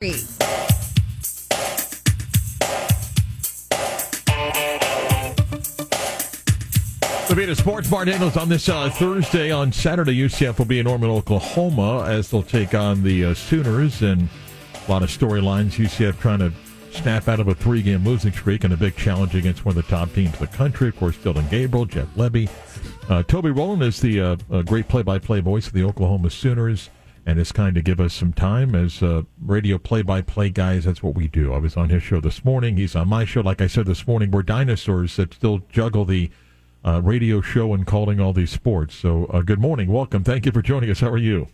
The Vita Sports Bar Daniels on this uh, Thursday. On Saturday, UCF will be in Norman, Oklahoma, as they'll take on the uh, Sooners. And a lot of storylines. UCF trying to snap out of a three-game losing streak and a big challenge against one of the top teams in the country. Of course, Dillon Gabriel, Jeff Lebby. Uh, Toby Rowland is the uh, great play-by-play voice of the Oklahoma Sooners and is kind to give us some time as uh, radio play-by-play guys. That's what we do. I was on his show this morning. He's on my show. Like I said this morning, we're dinosaurs that still juggle the – uh, radio show and calling all these sports. So, uh, good morning. Welcome. Thank you for joining us. How are you?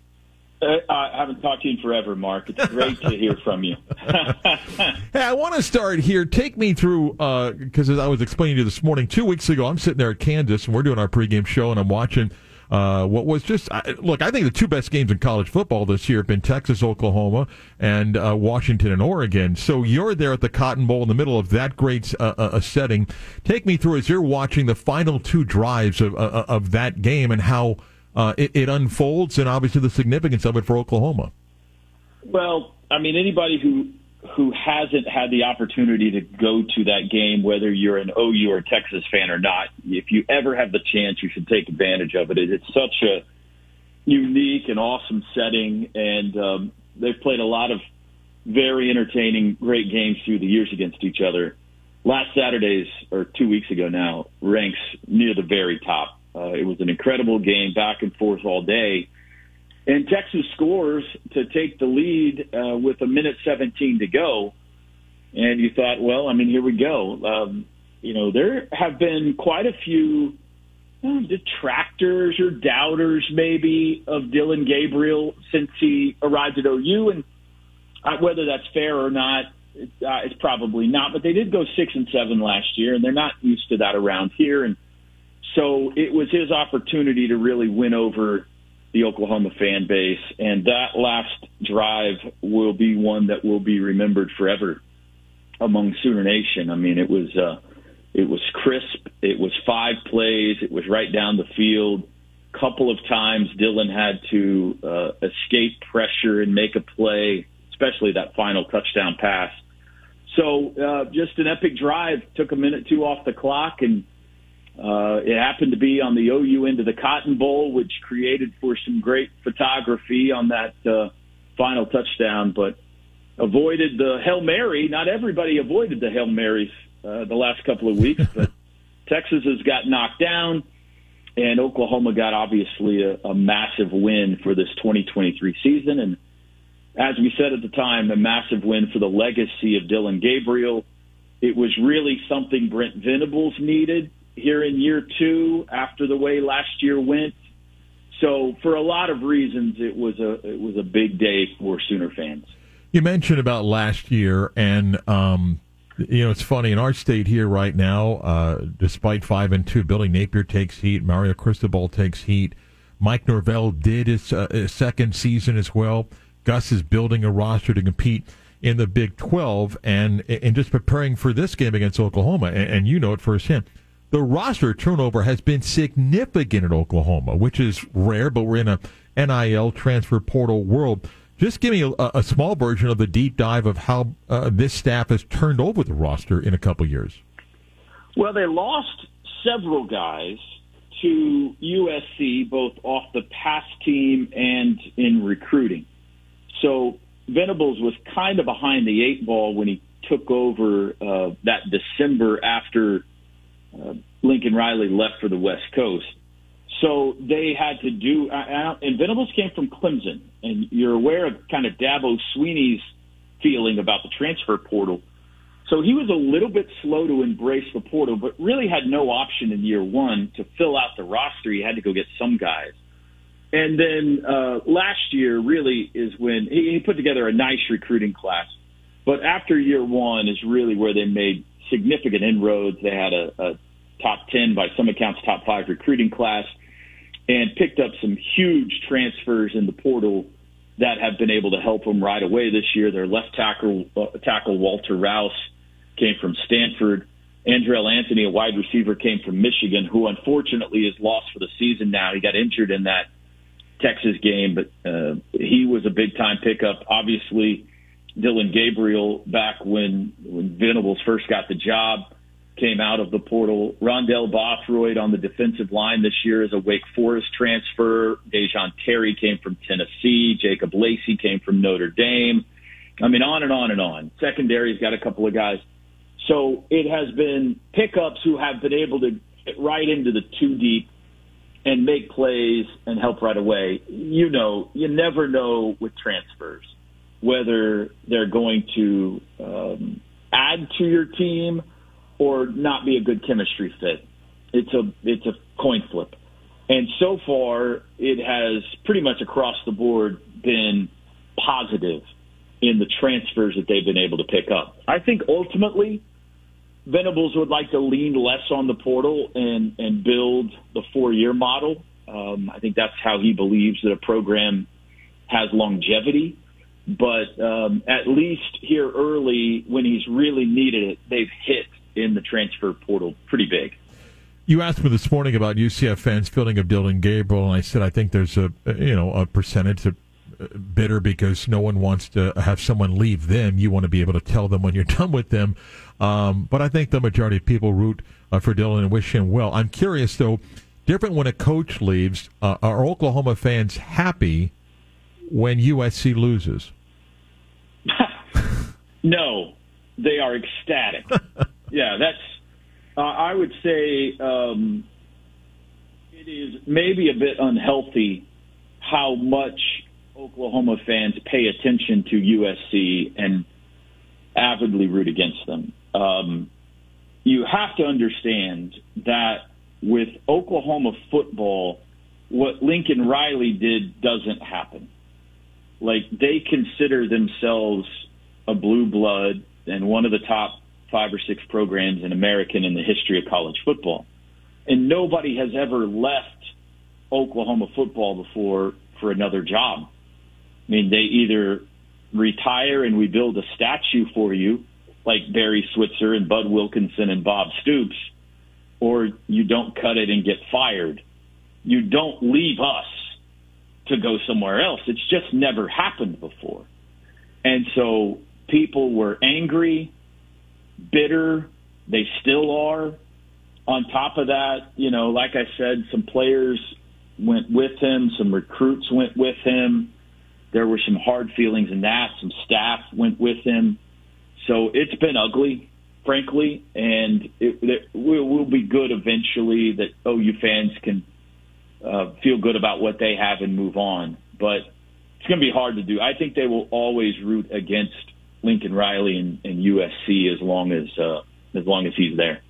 Uh, I haven't talked to you in forever, Mark. It's great to hear from you. hey, I want to start here. Take me through, because uh, as I was explaining to you this morning, two weeks ago, I'm sitting there at Kansas and we're doing our pregame show, and I'm watching – uh, what was just look. I think the two best games in college football this year have been Texas, Oklahoma, and uh, Washington and Oregon. So you're there at the Cotton Bowl in the middle of that great uh, uh a setting. Take me through as you're watching the final two drives of uh, uh, of that game and how it, it unfolds, and obviously the significance of it for Oklahoma. Well, I mean, anybody who who hasn't had the opportunity to go to that game, whether you're an OU or Texas fan or not, if you ever have the chance, you should take advantage of it. It's such a unique and awesome setting, and um, they've played a lot of very entertaining, great games through the years against each other. Last Saturday's, or two weeks ago now, ranks near the very top. Uh, it was an incredible game, back and forth all day and Texas scores to take the lead uh, with a minute 17 to go. And you thought, well, I mean, here we go. Um, you know, there have been quite a few uh, detractors or doubters, maybe, of Dillon Gabriel since he arrived at OU. And uh, whether that's fair or not, it, uh, it's probably not. But they did go six and seven last year, and they're not used to that around here. And so it was his opportunity to really win over the Oklahoma fan base. And that last drive will be one that will be remembered forever among Sooner Nation. I mean, it was uh, it was crisp. It was five plays. It was right down the field. A couple of times, Dillon had to uh, escape pressure and make a play, especially that final touchdown pass. So, uh, just an epic drive. Took a minute two off the clock, and uh, it happened to be on the OU end of the Cotton Bowl, which created for some great photography on that uh, final touchdown, but avoided the Hail Mary. Not everybody avoided the Hail Marys uh, the last couple of weeks, but Texas has got knocked down, and Oklahoma got obviously a, a massive win for this 2023 season. And as we said at the time, a massive win for the legacy of Dillon Gabriel. It was really something Brent Venables needed here in year two after the way last year went. So for a lot of reasons, it was a it was a big day for Sooner fans. You mentioned about last year, and um, you know it's funny in our state here right now. Uh, despite five and two, Billy Napier takes heat. Mario Cristobal takes heat. Mike Norvell did his, uh, his second season as well. Gus is building a roster to compete in the Big Twelve, and and just preparing for this game against Oklahoma. And, and you know it firsthand the roster turnover has been significant in Oklahoma, which is rare, but we're in a NIL transfer portal world. Just give me a, a small version of the deep dive of how uh, this staff has turned over the roster in a couple years. Well, they lost several guys to USC, both off the past team and in recruiting. So Venables was kind of behind the eight ball when he took over uh, that December after uh, Lincoln Riley left for the West Coast. So they had to do, uh, and Venables came from Clemson, and you're aware of kind of Dabo Swinney's feeling about the transfer portal. So he was a little bit slow to embrace the portal, but really had no option in year one to fill out the roster. He had to go get some guys. And then uh, last year really is when he, he put together a nice recruiting class. But after year one is really where they made significant inroads. They had a, a top 10, by some accounts, top five recruiting class, and picked up some huge transfers in the portal that have been able to help them right away this year. Their left tackle, uh, tackle Walter Rouse came from Stanford. Andrel Anthony, a wide receiver, came from Michigan, who unfortunately is lost for the season now. He got injured in that Texas game, but uh, he was a big time pickup. Obviously, Dillon Gabriel back when when Venables first got the job, came out of the portal. Rondell Bothroyd on the defensive line this year is a Wake Forest transfer. Da'Jon Terry came from Tennessee. Jacob Lacey came from Notre Dame. I mean, on and on and on. Secondary's got a couple of guys. So it has been pickups who have been able to get right into the two deep and make plays and help right away. You know, you never know with transfers whether they're going to um, add to your team or not be a good chemistry fit. It's a it's a coin flip. And so far, it has pretty much across the board been positive in the transfers that they've been able to pick up. I think ultimately, Venables would like to lean less on the portal and and build the four year model. Um, I think that's how he believes that a program has longevity. But um, at least here early, when he's really needed it, they've hit in the transfer portal pretty big. You asked me this morning about UCF fans feeling of Dillon Gabriel, and I said I think there's a you know a percentage that bitter because no one wants to have someone leave them. You want to be able to tell them when you're done with them. Um, but I think the majority of people root uh, for Dillon and wish him well. I'm curious though, different when a coach leaves. Uh, are Oklahoma fans happy when USC loses? no, they are ecstatic. yeah, that's. Uh, I would say um, it is maybe a bit unhealthy how much Oklahoma fans pay attention to USC and avidly root against them. Um, you have to understand that with Oklahoma football, what Lincoln Riley did doesn't happen. Like they consider themselves a blue blood and one of the top five or six programs in American in the history of college football. And nobody has ever left Oklahoma football before for another job. I mean, they either retire and we build a statue for you, like Barry Switzer and Bud Wilkinson and Bob Stoops, or you don't cut it and get fired. You don't leave us to go somewhere else. It's just never happened before. And so people were angry, bitter. They still are. On top of that, you know, like I said, some players went with him, some recruits went with him there were some hard feelings in that. Some staff went with him. So it's been ugly, frankly, and it, it will, be good eventually that OU fans can uh, feel good about what they have and move on. But it's going to be hard to do. I think they will always root against Lincoln Riley and, and USC as long as uh, as long as he's there.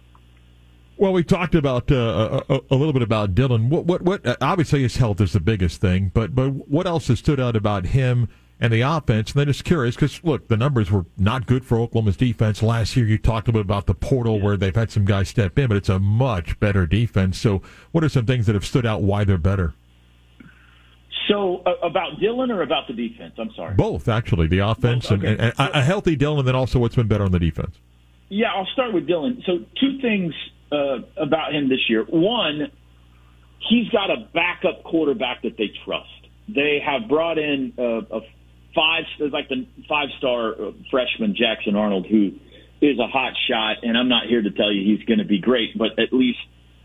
Well, we talked about uh, a, a, little bit about Dillon. What, what, what? Obviously, his health is the biggest thing, but but what else has stood out about him and the offense? And then just curious because look, the numbers were not good for Oklahoma's defense last year. You talked a bit about the portal where they've had some guys step in, but it's a much better defense. So, what are some things that have stood out? Why they're better? So, uh, about Dillon or about the defense? I'm sorry. Both, actually, the offense okay. and, and, and a healthy Dillon, and then also what's been better on the defense. Yeah, I'll start with Dillon. So, two things uh, about him this year. One, he's got a backup quarterback that they trust. They have brought in a, a five, there's like the five star freshman Jackson Arnold, who is a hot shot. And I'm not here to tell you he's going to be great, but at least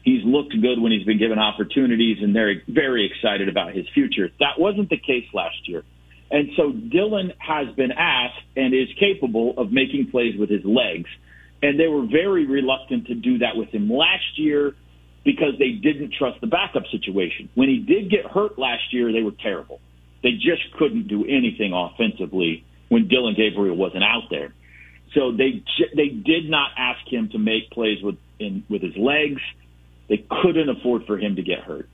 he's looked good when he's been given opportunities, and they're very excited about his future. That wasn't the case last year. And so Dillon has been asked and is capable of making plays with his legs and they were very reluctant to do that with him last year because they didn't trust the backup situation. When he did get hurt last year, they were terrible. They just couldn't do anything offensively when Dillon Gabriel wasn't out there. So they they did not ask him to make plays with in, with his legs. They couldn't afford for him to get hurt.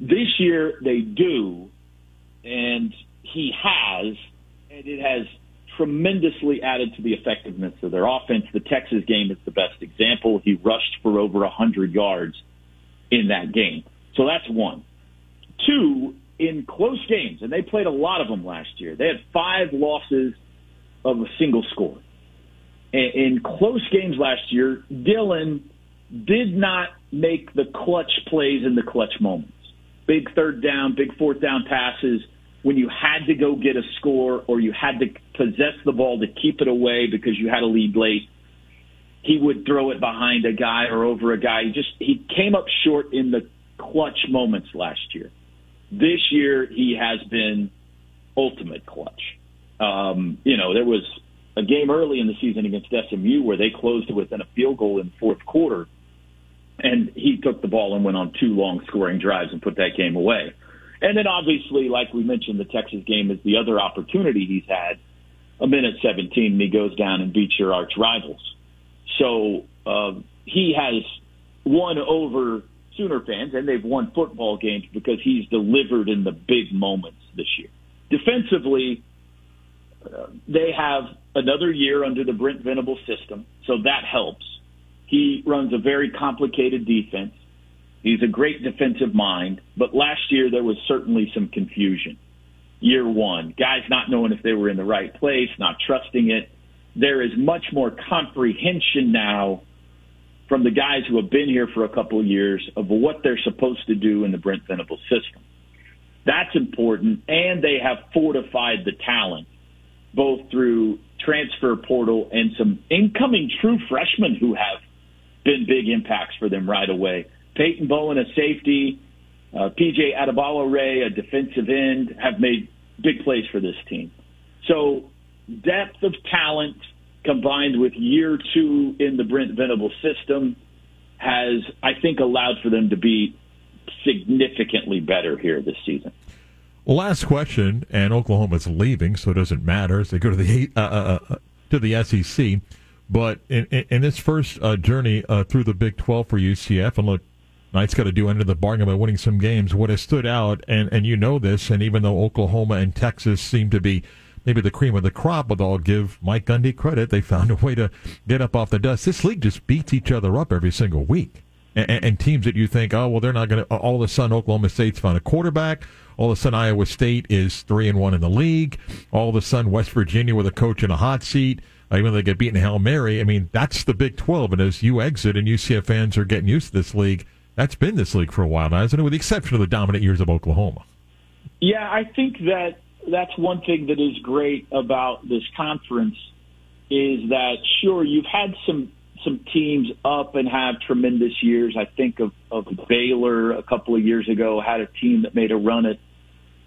This year they do, and he has, and it has tremendously added to the effectiveness of their offense. The Texas game is the best example. He rushed for over 100 yards in that game. So that's one. Two, in close games, and they played a lot of them last year, they had five losses of a single score. In close games last year, Dillon did not make the clutch plays in the clutch moments. Big third down, big fourth down passes when you had to go get a score or you had to possess the ball to keep it away because you had a lead late, he would throw it behind a guy or over a guy. He just he came up short in the clutch moments last year. This year he has been ultimate clutch. Um, you know, there was a game early in the season against SMU where they closed it within a field goal in the fourth quarter, and he took the ball and went on two long scoring drives and put that game away. And then obviously, like we mentioned, the Texas game is the other opportunity he's had. A minute 17, and he goes down and beats your arch rivals. So uh, he has won over Sooner fans, and they've won football games because he's delivered in the big moments this year. Defensively, uh, they have another year under the Brent Venable system, so that helps. He runs a very complicated defense. He's a great defensive mind, but last year there was certainly some confusion. Year one, guys not knowing if they were in the right place, not trusting it. There is much more comprehension now from the guys who have been here for a couple of years of what they're supposed to do in the Brent Venable system. That's important, and they have fortified the talent both through transfer portal and some incoming true freshmen who have been big impacts for them right away. Peyton Bowen, a safety, uh, PJ Adebawore, a defensive end, have made big plays for this team. So depth of talent combined with year two in the Brent Venable system has, I think, allowed for them to be significantly better here this season. last question, and Oklahoma's leaving, so it doesn't matter they go to the uh, uh, uh to the SEC. But in, in, in this first uh, journey uh, through the Big 12 for UCF, and look, Knight's got to do under the bargain by winning some games. What has stood out, and, and you know this, and even though Oklahoma and Texas seem to be maybe the cream of the crop, but I'll give Mike Gundy credit. They found a way to get up off the dust. This league just beats each other up every single week. And, and teams that you think, oh, well, they're not going to, all of a sudden Oklahoma State's found a quarterback. All of a sudden Iowa State is three and one in the league. All of a sudden West Virginia with a coach in a hot seat. even though they get beaten Hail Mary. I mean, that's the Big 12. And as you exit and UCF fans are getting used to this league, that's been this league for a while now, isn't it? With the exception of the dominant years of Oklahoma. Yeah, I think that that's one thing that is great about this conference is that sure you've had some some teams up and have tremendous years. I think of, of Baylor a couple of years ago had a team that made a run at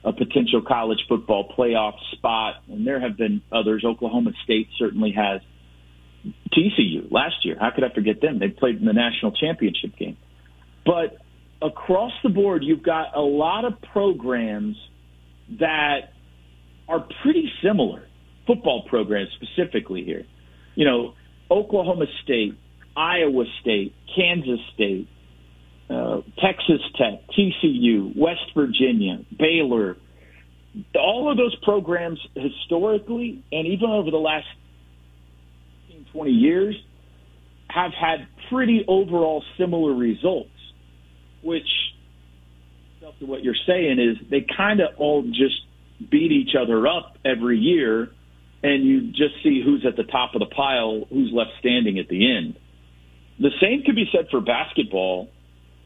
a potential college football playoff spot, and there have been others. Oklahoma State certainly has. TCU last year, how could I forget them? They played in the national championship game. But across the board, you've got a lot of programs that similar, football programs specifically here. You know, Oklahoma State, Iowa State, Kansas State, uh, Texas Tech, TCU, West Virginia, Baylor, all of those programs historically and even over the last 20 years have had pretty overall similar results which to what you're saying is they kind of all just beat each other up every year, and you just see who's at the top of the pile, who's left standing at the end. The same could be said for basketball,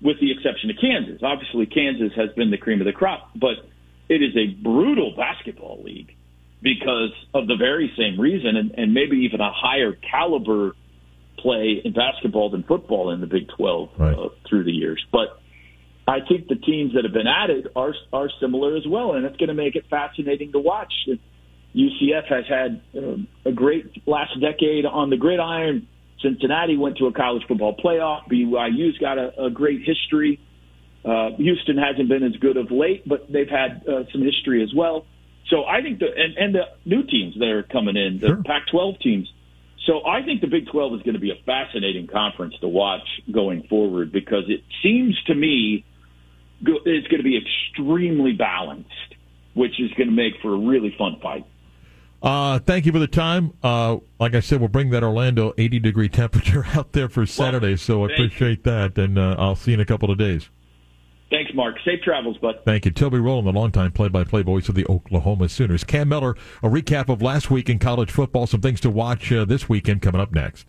with the exception of Kansas. Obviously, Kansas has been the cream of the crop, but it is a brutal basketball league because of the very same reason, and, and maybe even a higher caliber play in basketball than football in the Big 12 right. uh, through the years. But I think the teams that have been added are are similar as well, and it's going to make it fascinating to watch. UCF has had uh, a great last decade on the gridiron. Cincinnati went to a college football playoff. BYU's got a, a great history. Uh, Houston hasn't been as good of late, but they've had uh, some history as well. So I think the and, and the new teams that are coming in, the sure. Pac-12 teams. So I think the Big 12 is going to be a fascinating conference to watch going forward because it seems to me is going to be extremely balanced, which is going to make for a really fun fight. Uh, thank you for the time. Uh, like I said, we'll bring that Orlando 80 degree temperature out there for Saturday, well, so I appreciate that, and uh, I'll see you in a couple of days. Thanks, Mark. Safe travels, bud. Thank you. Toby Rowland, the longtime play-by-play voice of the Oklahoma Sooners. Cam Miller, a recap of last week in college football, some things to watch uh, this weekend coming up next.